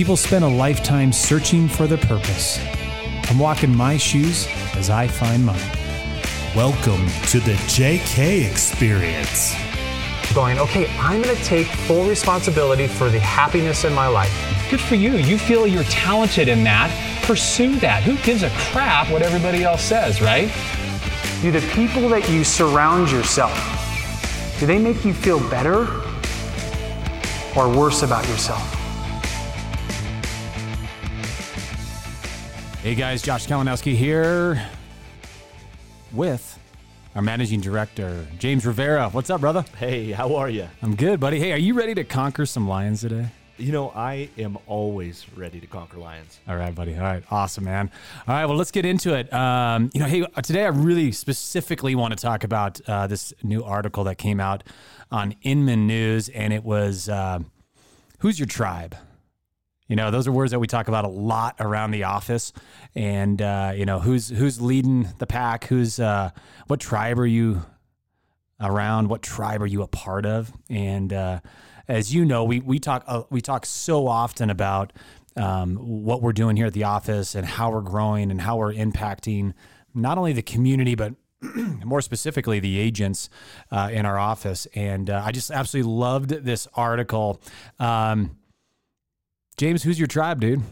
People spend a lifetime searching for their purpose. I'm walking my shoes as I find mine. Welcome to the JK Experience. Going, okay, I'm going to take full responsibility for the happiness in my life. Good for you. You feel you're talented in that. Pursue that. Who gives a crap what everybody else says, right? Do the people that you surround yourself, do they make you feel better or worse about yourself? Hey guys, Josh Kalinowski here with our managing director, James Rivera. What's up, brother? Hey, how are you? I'm good, buddy. Hey, are you ready to conquer some lions today? You know, I am always ready to conquer lions. All right, buddy. All right, awesome, man. All right, well, let's get into it. Um, you know, hey, today I really specifically want to talk about uh, this new article that came out on Inman News, and it was uh, "Who's Your Tribe." You know, those are words that we talk about a lot around the office, and uh, you know, who's who's leading the pack? Who's uh, what tribe are you around? What tribe are you a part of? And uh, as you know, we we talk uh, we talk so often about um, what we're doing here at the office and how we're growing and how we're impacting not only the community but more specifically the agents uh, in our office. And uh, I just absolutely loved this article. Um, James, who's your tribe, dude?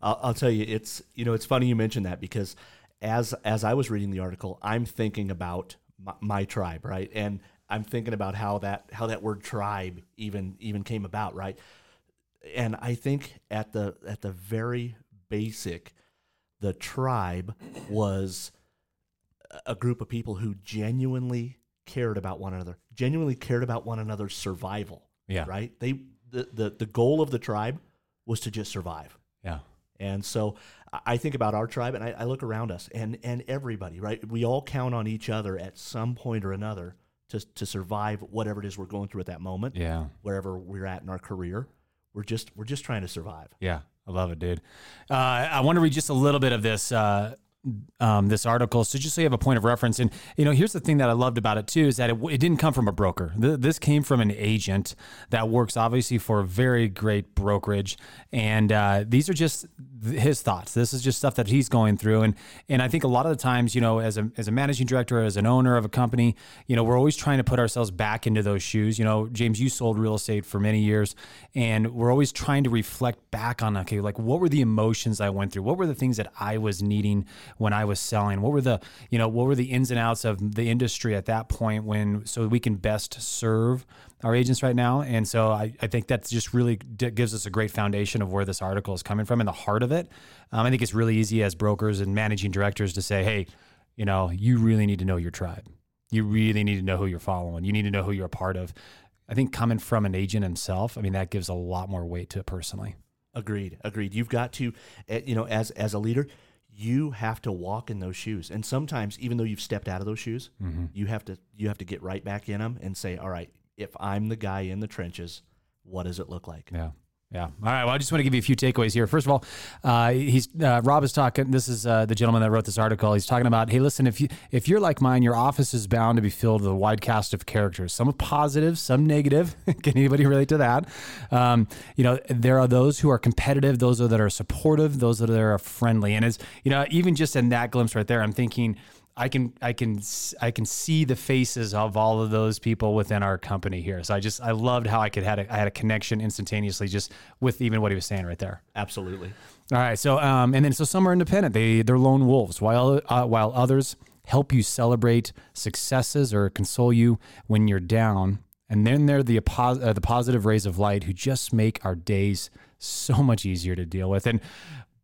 I'll, I'll tell you, it's you know, it's funny you mentioned that because as as I was reading the article, I'm thinking about my, my tribe, right? And I'm thinking about how that how that word tribe even even came about, right? And I think at the at the very basic, the tribe was a group of people who genuinely cared about one another, genuinely cared about one another's survival. Yeah. Right. They the the, the goal of the tribe was to just survive. Yeah. And so I think about our tribe and I, I, look around us and, and everybody, right? We all count on each other at some point or another to, to survive whatever it is we're going through at that moment. Yeah. Wherever we're at in our career. We're just we're just trying to survive. Yeah. I love it, dude. Uh, I want to read just a little bit of this uh, um, this article. So just so you have a point of reference, and you know, here's the thing that I loved about it too is that it, it didn't come from a broker. this came from an agent that works obviously for a very great brokerage, and uh, these are just his thoughts. This is just stuff that he's going through, and and I think a lot of the times, you know, as a as a managing director, as an owner of a company, you know, we're always trying to put ourselves back into those shoes. You know, James, you sold real estate for many years, and we're always trying to reflect back on okay, like what were the emotions I went through? What were the things that I was needing when I was selling? What were the you know what were the ins and outs of the industry at that point when so we can best serve our agents right now. And so I, I think that just really d- gives us a great foundation of where this article is coming from and the heart of it. Um, I think it's really easy as brokers and managing directors to say, hey, you know, you really need to know your tribe. You really need to know who you're following. You need to know who you're a part of. I think coming from an agent himself, I mean, that gives a lot more weight to it personally. Agreed. Agreed. You've got to, eh, you know, as as a leader, you have to walk in those shoes and sometimes even though you've stepped out of those shoes mm-hmm. you have to you have to get right back in them and say all right if I'm the guy in the trenches, what does it look like? Yeah. Yeah. All right. Well, I just want to give you a few takeaways here. First of all, uh, he's uh, Rob is talking. This is uh, the gentleman that wrote this article. He's talking about, hey, listen, if you if you're like mine, your office is bound to be filled with a wide cast of characters. Some positive, some negative. Can anybody relate to that? Um, you know, there are those who are competitive, those that are supportive, those that are friendly, and as you know, even just in that glimpse right there, I'm thinking I can I can I can see the faces of all of those people within our company here. So I just I loved how I could had a, I had a connection instantaneously just with even what he was saying right there. Absolutely. All right. So um and then so some are independent. They they're lone wolves while uh, while others help you celebrate successes or console you when you're down. And then they're the uh, the positive rays of light who just make our days so much easier to deal with. And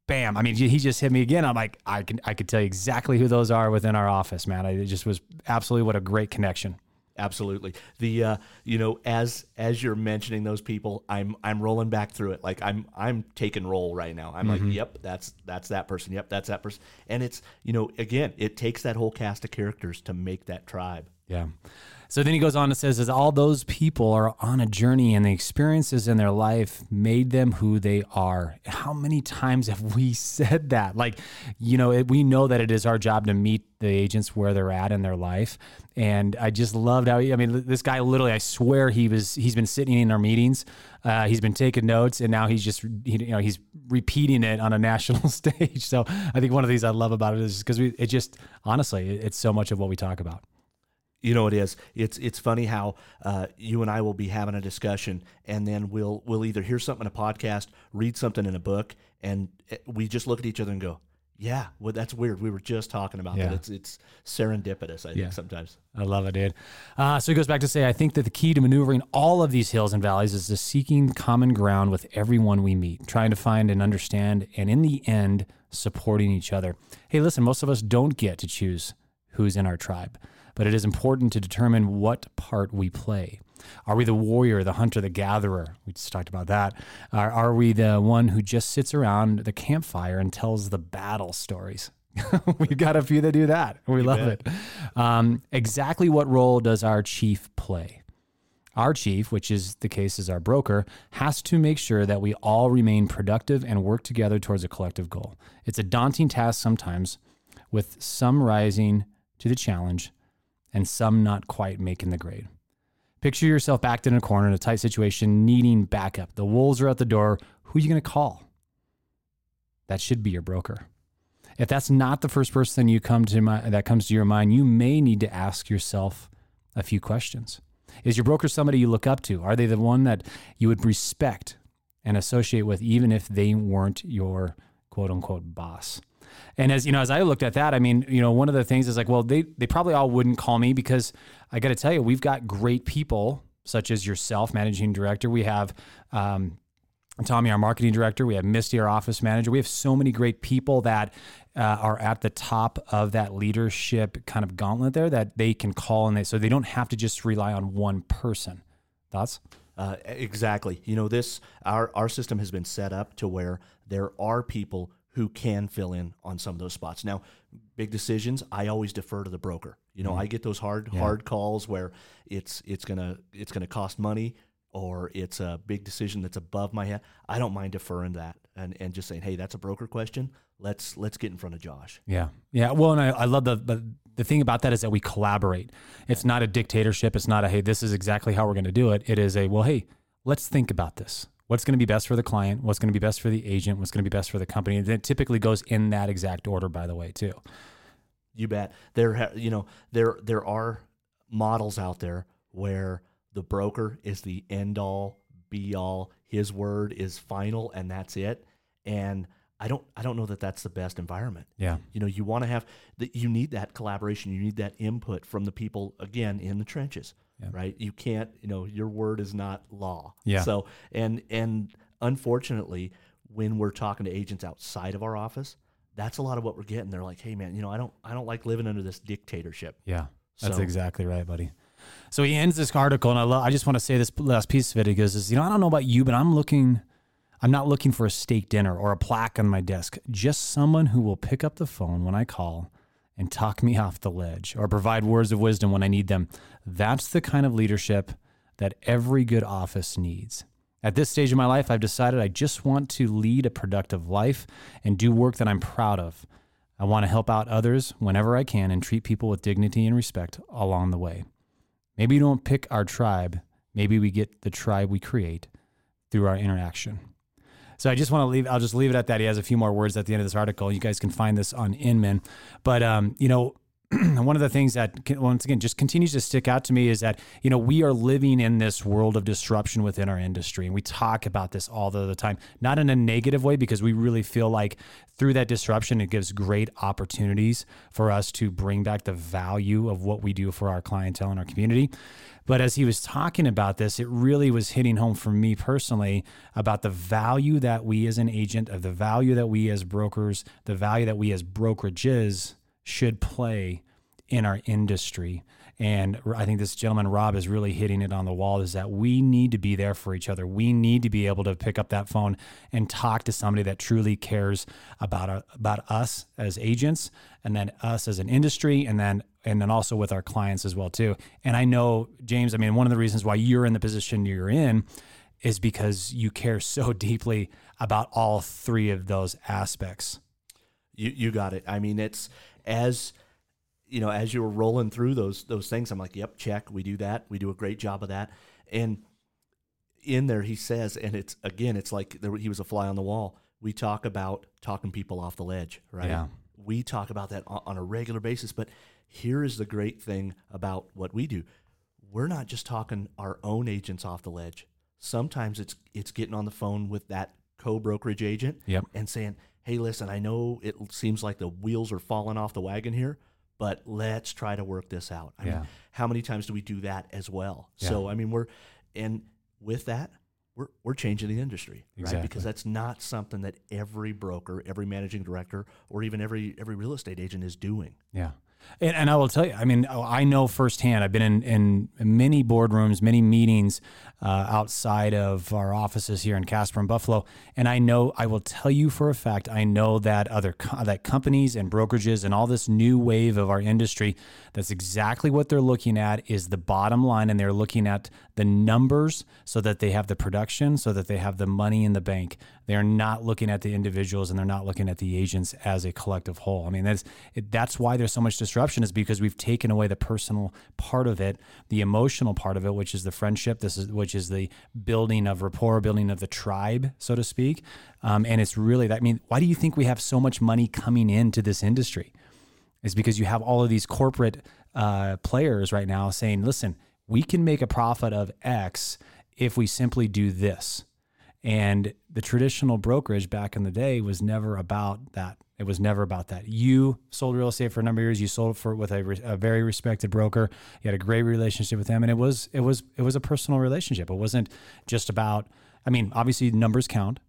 bam. I mean, he just hit me again. I'm like, I can, I could tell you exactly who those are within our office, man. I, it just was absolutely what a great connection. Absolutely. The uh, you know, as as you're mentioning those people, I'm I'm rolling back through it. Like I'm I'm taking roll right now. I'm mm-hmm. like, yep, that's that's that person. Yep, that's that person. And it's you know, again, it takes that whole cast of characters to make that tribe. Yeah. So then he goes on and says, as all those people are on a journey and the experiences in their life made them who they are. How many times have we said that? Like, you know, it, we know that it is our job to meet the agents where they're at in their life. And I just loved how, he, I mean, this guy literally, I swear he was, he's been sitting in our meetings. Uh, he's been taking notes and now he's just, he, you know, he's repeating it on a national stage. So I think one of the things I love about it is because we, it just, honestly, it's so much of what we talk about. You know it is. It's it's funny how uh, you and I will be having a discussion, and then we'll we'll either hear something in a podcast, read something in a book, and eh, we just look at each other and go, "Yeah, well, that's weird. We were just talking about Yeah. that. It's it's serendipitous. I Yeah. think sometimes. I love it, dude. Uh, so he goes back to say, I think that the key to maneuvering all of these hills and valleys is to seeking common ground with everyone we meet, trying to find and understand, and in the end, supporting each other. Hey, listen, most of us don't get to choose who's in our tribe, but it is important to determine what part we play. Are we the warrior, the hunter, the gatherer? We just talked about that. Are, are we the one who just sits around the campfire and tells the battle stories? We've got a few that do that. We love it. Um, exactly what role does our chief play? Our chief, which is the case is our broker, has to make sure that we all remain productive and work together towards a collective goal. It's a daunting task sometimes, with some rising to the challenge and some not quite making the grade. Picture yourself backed in a corner in a tight situation, needing backup. The wolves are at the door. Who are you going to call? That should be your broker. If that's not the first person you come to mi- that comes to your mind, you may need to ask yourself a few questions. Is your broker somebody you look up to? Are they the one that you would respect and associate with, even if they weren't your quote unquote boss? And as you know, as I looked at that, I mean, you know, one of the things is like, well, they they probably all wouldn't call me because I got to tell you, we've got great people such as yourself, managing director. We have um, Tommy, our marketing director. We have Misty, our office manager. We have so many great people that uh, are at the top of that leadership kind of gauntlet there that they can call and they so they don't have to just rely on one person. Thoughts? Uh, exactly. You know, this our our system has been set up to where there are people who can fill in on some of those spots. Now, big decisions, I always defer to the broker. You know, I mm-hmm. get those hard hard calls where it's it's gonna it's gonna cost money or it's a big decision that's above my head. I don't mind deferring that and, and just saying, hey, that's a broker question. Let's let's get in front of Josh. Yeah, yeah. Well, and I, I love the, the the thing about that is that we collaborate. It's not a dictatorship. It's not a hey, this is exactly how we're going to do it. It is a well, hey, let's think about this. What's going to be best for the client? What's going to be best for the agent? What's going to be best for the company? And it typically goes in that exact order, by the way, too. You bet. There, ha- you know, there there are models out there where the broker is the end all, be all. His word is final, and that's it. And I don't, I don't know that that's the best environment. Yeah. You know, you want to have that. You need that collaboration. You need that input from the people again in the trenches, right? You can't, you know, your word is not law. Yeah. So, and and unfortunately, when we're talking to agents outside of our office, that's a lot of what we're getting. They're like, "Hey, man, you know, I don't, I don't like living under this dictatorship." Yeah, that's So- exactly right, buddy. So he ends this article, and I love. I just want to say this last piece of it. He goes, is, "You know, I don't know about you, but I'm looking. I'm not looking for a steak dinner or a plaque on my desk. Just someone who will pick up the phone when I call." And talk me off the ledge or provide words of wisdom when I need them. That's the kind of leadership that every good office needs. At this stage of my life, I've decided I just want to lead a productive life and do work that I'm proud of. I want to help out others whenever I can and treat people with dignity and respect along the way. Maybe you don't pick our tribe. Maybe we get the tribe we create through our interaction. So I just want to leave. I'll just leave it at that. He has a few more words at the end of this article. You guys can find this on Inman. But um, you know, one of the things that once again just continues to stick out to me is that you know we are living in this world of disruption within our industry, and we talk about this all the, time, not in a negative way, because we really feel like through that disruption it gives great opportunities for us to bring back the value of what we do for our clientele and our community. But as he was talking about this, it really was hitting home for me personally about the value that we as an agent, of the value that we as brokers, the value that we as brokerages should play in our industry. And I think this gentleman, Rob, is really hitting it on the wall is that we need to be there for each other. We need to be able to pick up that phone and talk to somebody that truly cares about, our, about us as agents and then us as an industry and then and then also with our clients as well too. And I know James, I mean one of the reasons why you're in the position you're in is because you care so deeply about all three of those aspects. You you got it. I mean, it's as you know, as you were rolling through those those things, I'm like, yep, check. We do that. We do a great job of that. And in there, he says, and it's again, it's like there, he was a fly on the wall. We talk about talking people off the ledge, right? Yeah. We talk about that on, a regular basis. But here is the great thing about what we do: we're not just talking our own agents off the ledge. Sometimes it's it's getting on the phone with that co-brokerage agent Yep. and saying, "Hey, listen, I know it seems like the wheels are falling off the wagon here, but let's try to work this out." I Yeah. mean, how many times do we do that as well? So, I mean, we're and with that, we're we're changing the industry, right? Because that's not something that every broker, every managing director, or even every every real estate agent is doing. Yeah. And, and I will tell you, I mean, I know firsthand, I've been in, in many boardrooms, many meetings uh, outside of our offices here in Casper and Buffalo. And I know, I will tell you for a fact, I know that other, co- that companies and brokerages and all this new wave of our industry, that's exactly what they're looking at is the bottom line. And they're looking at the numbers so that they have the production, so that they have the money in the bank. They're not looking at the individuals and they're not looking at the agents as a collective whole. I mean, that's that's why there's so much disruption is because we've taken away the personal part of it, the emotional part of it, which is the friendship. This is which is the building of rapport, building of the tribe, so to speak. Um, and it's really that. I mean, why do you think we have so much money coming into this industry? is because you have all of these corporate uh, players right now saying, listen, we can make a profit of X if we simply do this. And the traditional brokerage back in the day was never about that. It was never about that. You sold real estate for a number of years. You sold for with a, re- a very respected broker. You had a great relationship with them, and it was it was it was a personal relationship. It wasn't just about. I mean, obviously numbers count,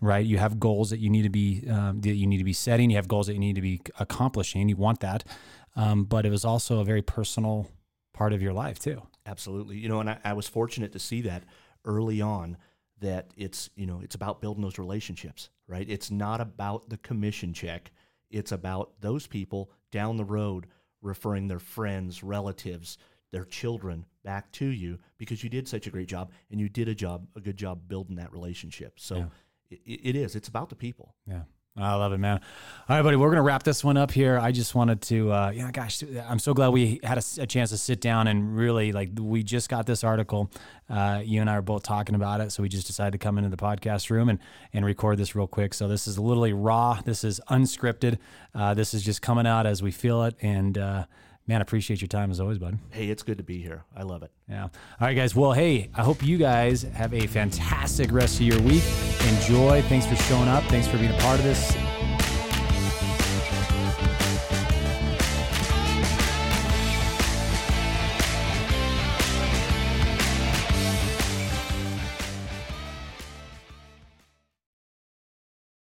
right? You have goals that you need to be um, that you need to be setting. You have goals that you need to be accomplishing. You want that, um, but it was also a very personal part of your life too. Absolutely. You know, and I, I was fortunate to see that early on that it's, you know, it's about building those relationships, right? It's not about the commission check. It's about those people down the road referring their friends, relatives, their children back to you because you did such a great job and you did a job, a good job building that relationship. So it, it is, it's about the people. Yeah. I love it, man. All right, buddy, we're to wrap this one up here. I just wanted to, uh, yeah, gosh, I'm so glad we had a, a chance to sit down and really, like, we just got this article. Uh, you and I are both talking about it. So we just decided to come into the podcast room and, and record this real quick. So this is literally raw. This is unscripted. Uh, this is just coming out as we feel it. And, man, appreciate your time as always, bud. Hey, it's good to be here. I love it. Yeah. All right, guys. Well, hey, I hope you guys have a fantastic rest of your week. Enjoy. Thanks for showing up. Thanks for being a part of this.